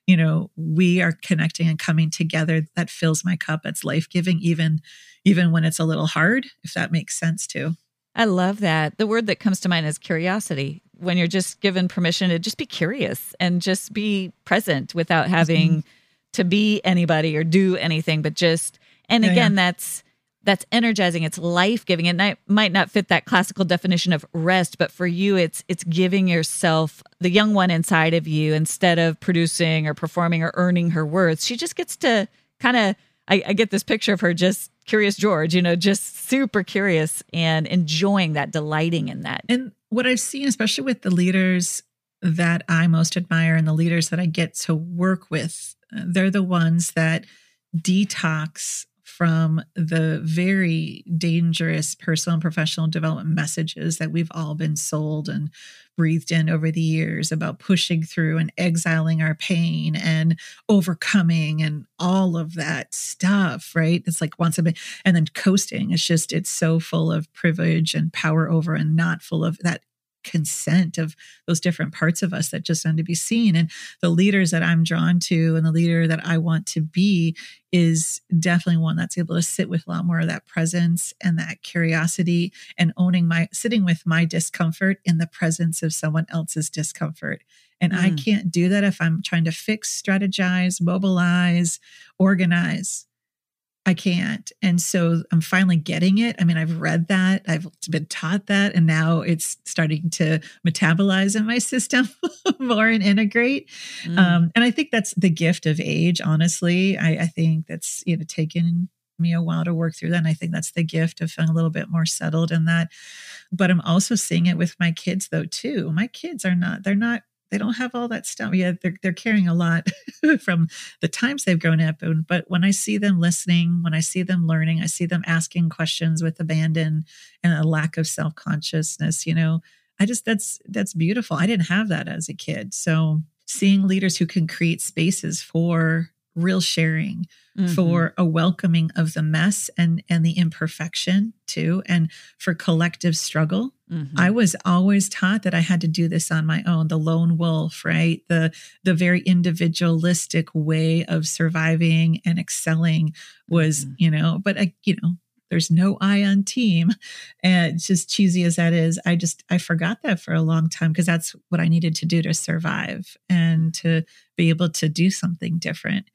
you know we are connecting and coming together that fills my cup that's life-giving even even when it's a little hard if that makes sense too i love that the word that comes to mind is curiosity when you're just given permission to just be curious and just be present without having mm-hmm. to be anybody or do anything but just and yeah, again yeah. that's that's energizing. It's life-giving. It might not fit that classical definition of rest but for you it's it's giving yourself the young one inside of you instead of producing or performing or earning her worth she just gets to kind of I, I, get this picture of her just curious george you know just super curious and enjoying that delighting in that. And what i've seen especially with the leaders that i most admire and the leaders that i get to work with uh, they're the ones that detox from the very dangerous personal and professional development messages that we've all been sold and breathed in over the years about pushing through and exiling our pain and overcoming and all of that stuff, right? It's like once a bit, and then coasting. It's just, it's so full of privilege and power over and not full of that consent of those different parts of us that just need to be seen. And the leaders that I'm drawn to and the leader that I want to be is definitely one that's able to sit with a lot more of that presence and that curiosity and owning my sitting with my discomfort in the presence of someone else's discomfort. And mm. I can't do that if I'm trying to fix, strategize, mobilize, organize. I can't. And so I'm finally getting it. I mean, I've read that, I've been taught that, and now it's starting to metabolize in my system more and integrate. Mm. Um, and I think that's the gift of age, honestly. I, I think that's, you know, taken me a while to work through that. And I think that's the gift of feeling a little bit more settled in that. But I'm also seeing it with my kids though, too. My kids are not, they're not they don't have all that stuff. Yeah, they're they're carrying a lot from the times they've grown up. But when I see them listening, when I see them learning, I see them asking questions with abandon and a lack of self consciousness. You know, I just that's that's beautiful. I didn't have that as a kid. So seeing leaders who can create spaces for real sharing mm-hmm. for a welcoming of the mess and and the imperfection too and for collective struggle mm-hmm. i was always taught that i had to do this on my own the lone wolf right the the very individualistic way of surviving and excelling was mm-hmm. you know but I, you know there's no I on team. And just cheesy as that is, I just I forgot that for a long time because that's what I needed to do to survive and to be able to do something different.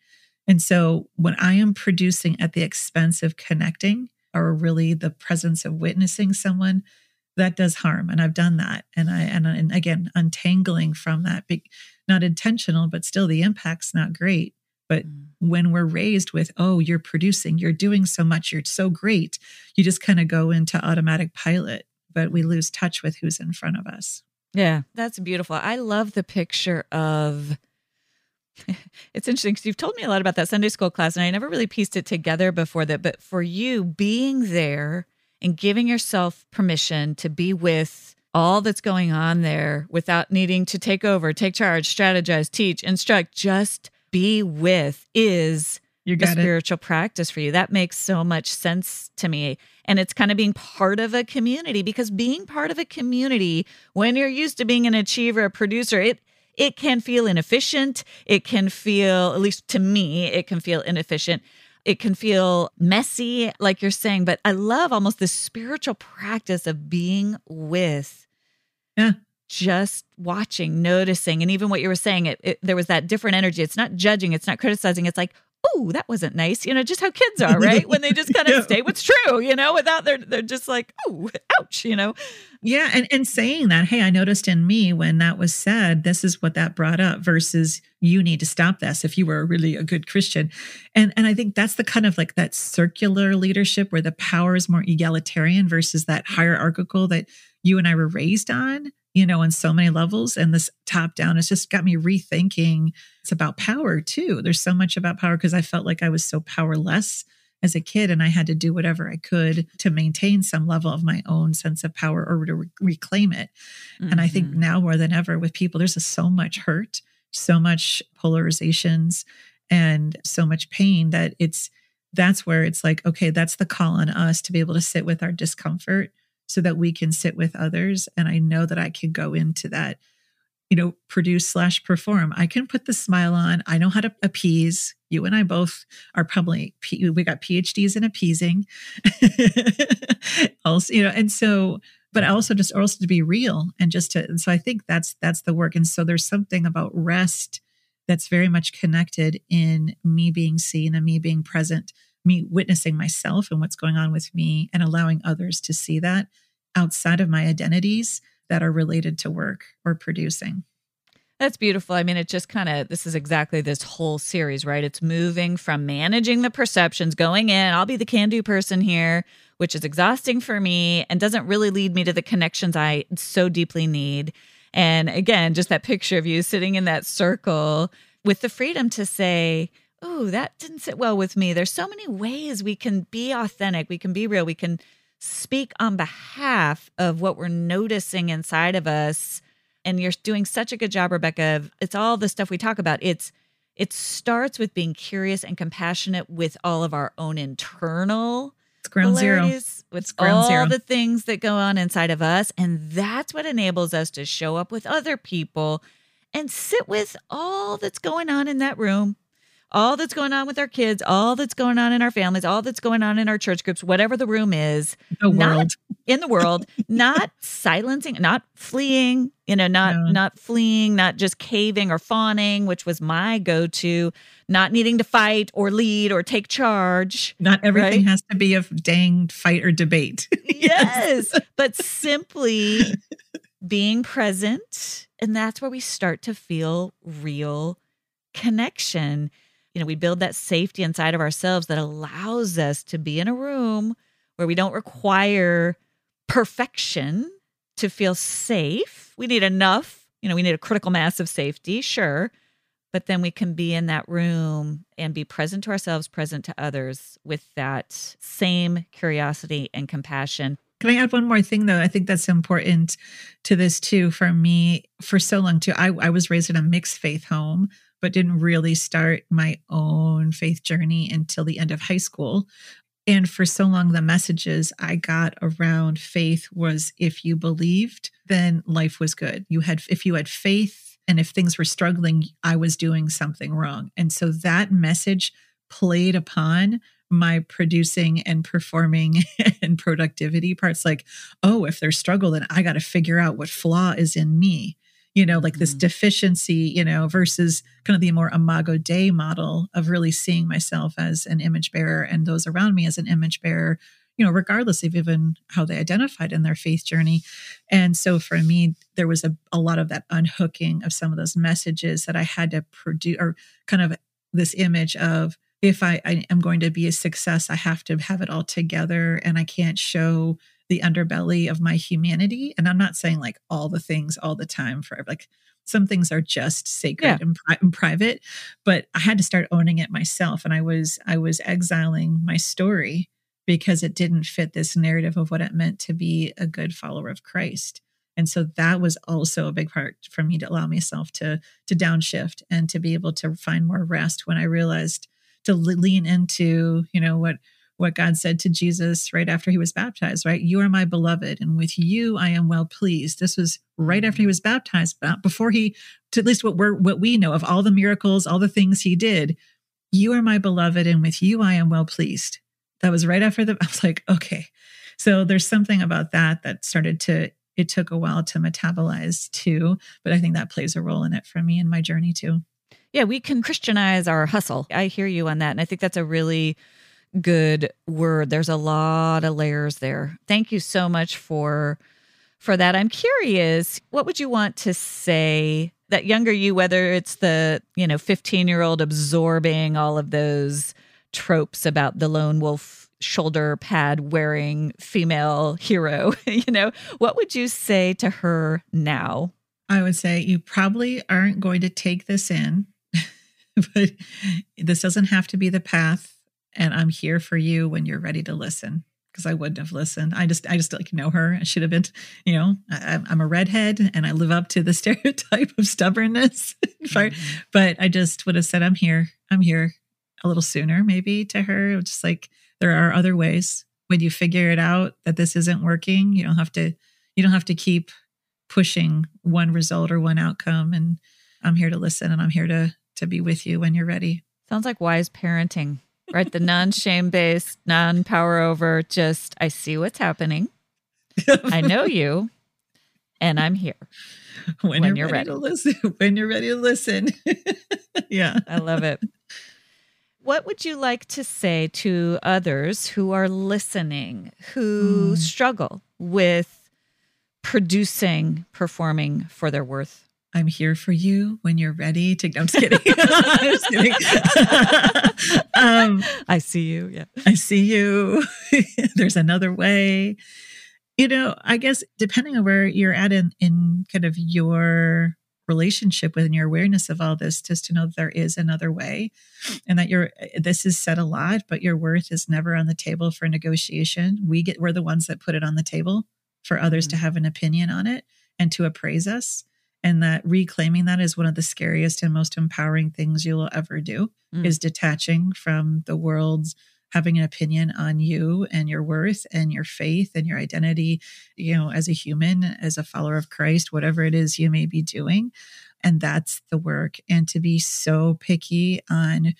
And so when I am producing at the expense of connecting or really the presence of witnessing someone, that does harm. And I've done that. And I, and, and again, untangling from that, be, not intentional, but still the impact's not great. But mm. when we're raised with, oh, you're producing, you're doing so much, you're so great, you just kind of go into automatic pilot, but we lose touch with who's in front of us. Yeah, that's beautiful. I love the picture of it's interesting because you've told me a lot about that Sunday school class, and I never really pieced it together before that. But for you, being there and giving yourself permission to be with all that's going on there without needing to take over, take charge, strategize, teach, instruct, just be with is You a got it. spiritual practice for you. That makes so much sense to me. And it's kind of being part of a community because being part of a community, when you're used to being an achiever, a producer, it it can feel inefficient. It can feel, at least to me, it can feel inefficient. It can feel messy, like you're saying. But I love almost this spiritual practice of being with Yeah. just watching, noticing, and even what you were saying, it, it there was that different energy. It's not judging, it's not criticizing. It's like, oh, that wasn't nice. You know, just how kids are, right? when they just kind of Yeah. state what's true, you know, without they're they're just like, oh, ouch, you know. Yeah, and and saying that, hey, I noticed in me when that was said, this is what that brought up versus you need to stop this if you were really a good Christian. And and I think that's the kind of like that circular leadership where the power is more egalitarian versus that hierarchical that you and I were raised on, you know, on so many levels. And this top down has just got me rethinking it's about power too. There's so much about power because I felt like I was so powerless as a kid and I had to do whatever I could to maintain some level of my own sense of power or to re- reclaim it. And I think Mhm. now more than ever with people, there's just so much hurt, so much polarizations, and so much pain that it's that's where it's like, okay, that's the call on us to be able to sit with our discomfort so that we can sit with others. And I know that I can go into that, you know, produce slash perform. I can put the smile on. I know how to appease. You and I both are probably we got PhDs in appeasing. also, you know, and so but also just also to be real and just to and so I think that's that's the work. And so there's something about rest that's very much connected in me being seen and me being present, me witnessing myself and what's going on with me and allowing others to see that outside of my identities that are related to work or producing. That's beautiful. I mean, it just kind of, this is exactly this whole series, right? It's moving from managing the perceptions, going in, I'll be the can do person here, which is exhausting for me and doesn't really lead me to the connections I so deeply need. And again, just that picture of you sitting in that circle with the freedom to say, Oh, that didn't sit well with me. There's so many ways we can be authentic, we can be real, we can speak on behalf of what we're noticing inside of us and you're doing such a good job rebecca of it's all the stuff we talk about it's it starts with being curious and compassionate with all of our own internal It's ground zero. with It's ground all zero. the things that go on inside of us and that's what enables us to show up with other people and sit with all that's going on in that room all that's going on with our kids all that's going on in our families all that's going on in our church groups whatever the room is The not world. in the world not silencing not fleeing you know not No. not fleeing not just caving or fawning which was my go-to not needing to fight or lead or take charge Not everything Right? has to be a dang fight or debate. yes but simply being present and that's where we start to feel real connection you know we build that safety inside of ourselves that allows us to be in a room where we don't require perfection to feel safe we need enough you know we need a critical mass of safety sure but then we can be in that room and be present to ourselves present to others with that same curiosity and compassion Can I add one more thing though? I think that's important to this too. For me, for so long too, I, I was raised in a mixed faith home, but didn't really start my own faith journey until the end of high school. And for so long, the messages I got around faith was if you believed, then life was good. You had, if you had faith, and if things were struggling, I was doing something wrong. And so that message played upon my producing and performing and productivity parts. Like, oh, if there's struggle, then I got to figure out what flaw is in me. You know, like this Mhm. deficiency, you know, versus kind of the more imago Dei model of really seeing myself as an image bearer and those around me as an image bearer, you know, regardless of even how they identified in their faith journey. And so for me, there was a, a lot of that unhooking of some of those messages that I had to produce, or kind of this image of if I, I am going to be a success, I have to have it all together and I can't show the underbelly of my humanity. And I'm not saying like all the things all the time for like some things are just sacred yeah. and, pri- and, private but i had to start owning it myself and i was i was exiling my story because it didn't fit this narrative of what it meant to be a good follower of christ and so that was also a big part for me to allow myself to to downshift and to be able to find more rest when i realized to lean into you know what what God said to Jesus right after he was baptized, right? You are my beloved, and with you I am well pleased. This was right after he mm-hmm. was baptized, but before he, to at least what we're what we know of all the miracles, all the things he did. You are my beloved, and with you I am well pleased. That was right after the. I was like, okay. So there's something about that that started to. It took a while to metabolize too, but I think that plays a role in it for me in my journey too. Yeah, we can Christianize our hustle. I hear you on that, and I think that's a really good word. There's a lot of layers there. Thank you so much for for that. I'm curious, what would you want to say that younger you whether it's the, you know, 15-year-old absorbing all of those tropes about the lone wolf shoulder pad wearing female hero, you know, what would you say to her now? I would say you probably aren't going to take this in, but this doesn't have to be the path and I'm here for you when you're ready to listen because I wouldn't have listened. I just, I just like know her. I should have been, you know, I, am a redhead and I live up to the stereotype of stubbornness. mm-hmm. But I just would have said, I'm here. I'm here a little sooner, maybe to her. Just like there are other ways when you figure it out that this isn't working. You don't have to, you don't have to keep pushing one result or one outcome. And I'm here to listen and I'm here to, to be with you when you're ready. Sounds like wise parenting right? The non shame based, non power over, just I see what's happening. I know you, and I'm here. When, when you're, you're, ready, ready to listen. When you're ready to listen. yeah. I love it. What would you like to say to others who are listening, who mm. struggle with producing, performing for their worth? I'm here for you when you're ready to. No, I'm just kidding. I'm just kidding. um, I see you. Yeah. I see you. There's another way. You know, I guess depending on where you're at in, in kind of your relationship with and your awareness of all this, just to know that there is another way and that you're, this is said a lot, but your worth is never on the table for negotiation. We get, we're the ones that put it on the table for others mm-hmm. to have an opinion on it and to appraise us and that reclaiming that is one of the scariest and most empowering things you will ever do mm. is detaching from the world's having an opinion on you and your worth and your faith and your identity you know as a human as a follower of christ whatever it is you may be doing and that's the work and to be so picky on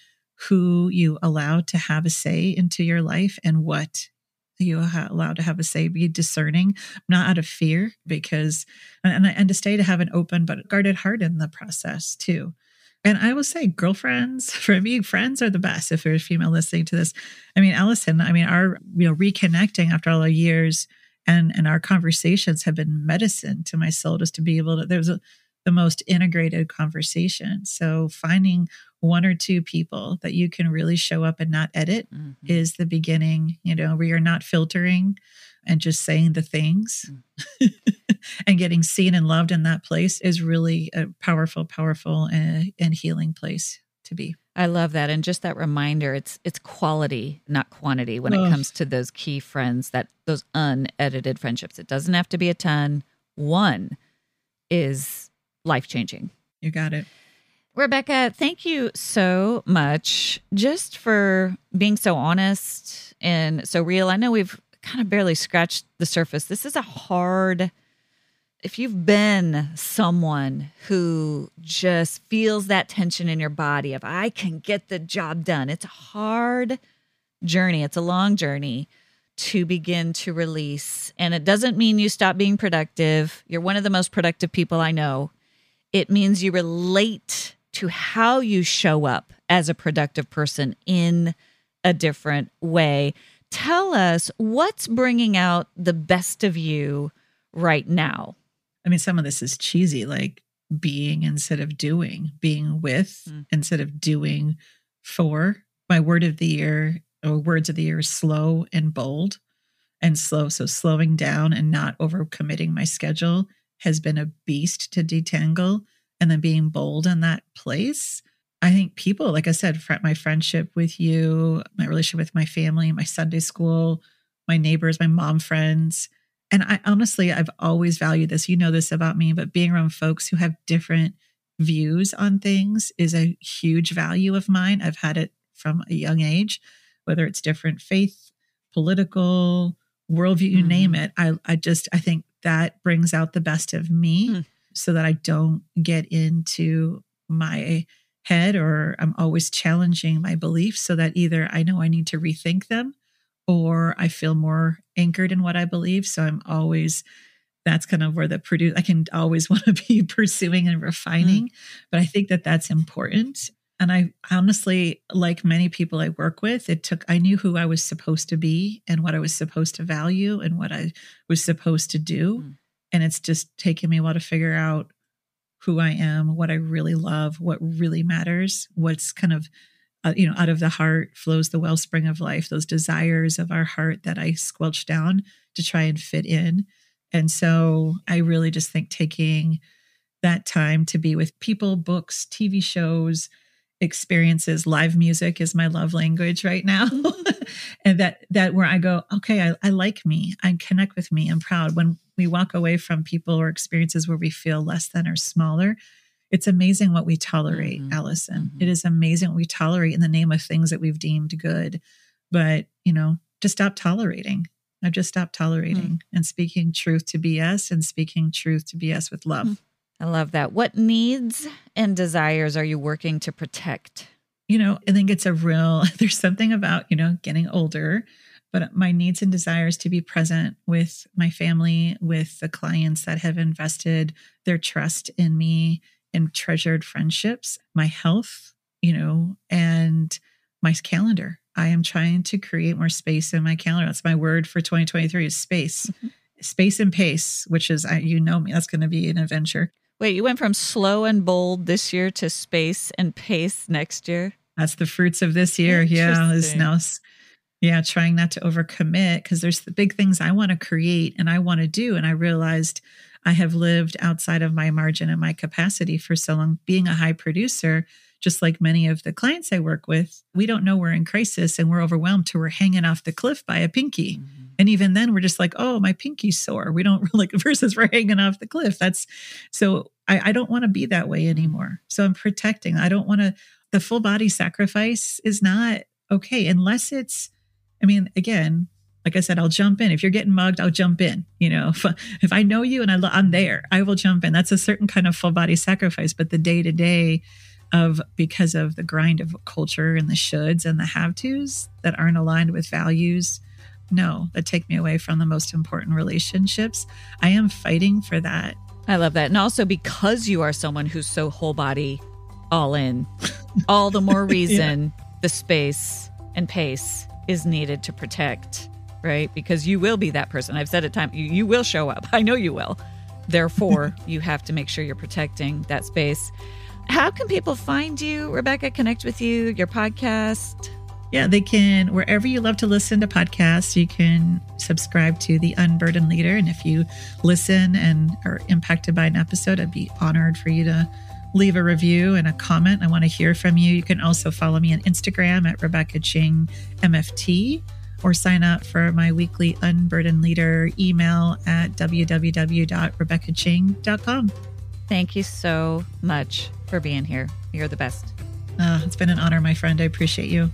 who you allow to have a say into your life and what you are allowed to have a say be discerning not out of fear because and, and to stay to have an open but guarded heart in the process too. And i will say girlfriends for me friends are the best if there's a female listening to this. I mean alison i mean our you know reconnecting after all the years and and our conversations have been medicine to my soul just to be able to there's a the most integrated conversation. So finding one or two people that you can really show up and not edit mm-hmm. is the beginning, you know, where you're not filtering and just saying the things mm. and getting seen and loved in that place is really a powerful, powerful and, and healing place to be. I love that. And just that reminder, it's it's quality, not quantity when it comes to those key friends, that those unedited friendships. It doesn't have to be a ton. One is life changing. You got it. Rebecca, thank you so much just for being so honest and so real. I know we've kind of barely scratched the surface. This is a hard, if you've been someone who just feels that tension in your body of, I can get the job done, it's a hard journey, it's a long journey to begin to release. And it doesn't mean you stop being productive. You're one of the most productive people I know. It means you relate to how you show up as a productive person in a different way. Tell us what's bringing out the best of you right now. I mean, some of this is cheesy, like being instead of doing, being with mm. instead of doing for. My word of the year or words of the year is slow and bold. and slow. So slowing down and not overcommitting my schedule has been a beast to detangle. And then being bold in that place. I think people, like I said, my friendship with you, my relationship with my family, my Sunday school, my neighbors, my mom friends. And I honestly, I've always valued this. You know this about me, but being around folks who have different views on things is a huge value of mine. I've had it from a young age, whether it's different faith, political, worldview, you mm-hmm. name it. I, I just, I think that brings out the best of me mm. So that I don't get into my head or I'm always challenging my beliefs so that either I know I need to rethink them or I feel more anchored in what I believe. So I'm always that's kind of where the produce I can always want to be pursuing and refining. Mm. But I think that that's important. And I honestly, like many people I work with, it took, I knew who I was supposed to be and what I was supposed to value and what I was supposed to do. Mm. And it's just taken me a while to figure out who I am, what I really love, what really matters, what's kind of, uh, you know, out of the heart flows the wellspring of life, those desires of our heart that I squelch down to try and fit in. And so I really just think taking that time to be with people, books, TV shows, experiences, live music is my love language right now. Mm-hmm. and that that where I go, okay, I, I like me. I connect with me. I'm proud. When we walk away from people or experiences where we feel less than or smaller, it's amazing what we tolerate, mm-hmm. Alison. Mm-hmm. It is amazing what we tolerate in the name of things that we've deemed good. But, you know, just stop tolerating. I've just stopped tolerating mm. and speaking truth to BS and speaking truth to BS with love. Mm. I love that. What needs and desires are you working to protect? You know, I think it's a real, there's something about, you know, getting older, but my needs and desires to be present with my family, with the clients that have invested their trust in me and treasured friendships, my health, you know, and my calendar. I am trying to create more space in my calendar. That's my word for 2023 is space. Mm-hmm. Space and pace, which is you know me, that's going to be an adventure. Wait, you went from slow and bold this year to space and pace next year? That's the fruits of this year. Yeah, is now yeah, trying not to overcommit because there's the big things I want to create and I want to do and I realized I have lived outside of my margin and my capacity for so long being a high producer just like many of the clients I work with, we don't know we're in crisis and we're overwhelmed till we're hanging off the cliff by a pinky. Mm-hmm. And even then, we're just like, oh, my pinky's sore. We don't like versus we're hanging off the cliff. That's so I, I don't want to be that way anymore. So I'm protecting. I don't want to, the full body sacrifice is not okay unless it's, I mean, again, like I said, I'll jump in. If you're getting mugged, I'll jump in. You know, if, if I know you and I, I'm there, I will jump in. That's a certain kind of full body sacrifice. But the day to day, of because of the grind of culture and the shoulds and the have tos that aren't aligned with values no that take me away from the most important relationships i am fighting for that i love that and also because you are someone who's so whole body all in all the more reason yeah. the space and pace is needed to protect right because you will be that person i've said it time you, you will show up i know you will therefore you have to make sure you're protecting that space how can people find you, Rebecca? Connect with you, your podcast? Yeah, they can, wherever you love to listen to podcasts, you can subscribe to The Unburdened Leader. And if you listen and are impacted by an episode, I'd be honored for you to leave a review and a comment. I want to hear from you. You can also follow me on Instagram at Rebecca Ching MFT or sign up for my weekly Unburdened Leader email at www.rebeccaching.com. Thank you so much for being here. You're the best. Uh, it's been an honor, my friend. I appreciate you.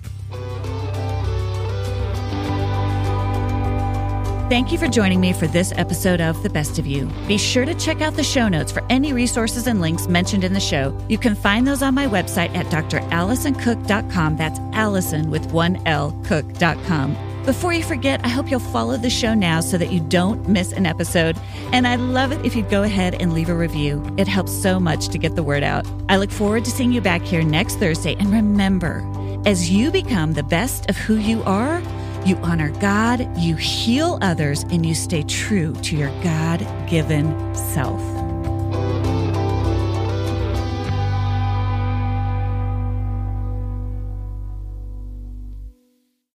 Thank you for joining me for this episode of The Best of You. Be sure to check out the show notes for any resources and links mentioned in the show. You can find those on my website at dralisoncook.com. That's Alison with one L, cook.com. Before you forget, I hope you'll follow the show now so that you don't miss an episode. And I'd love it if you'd go ahead and leave a review. It helps so much to get the word out. I look forward to seeing you back here next Thursday. And remember, as you become the best of who you are, you honor God, you heal others, and you stay true to your God given self.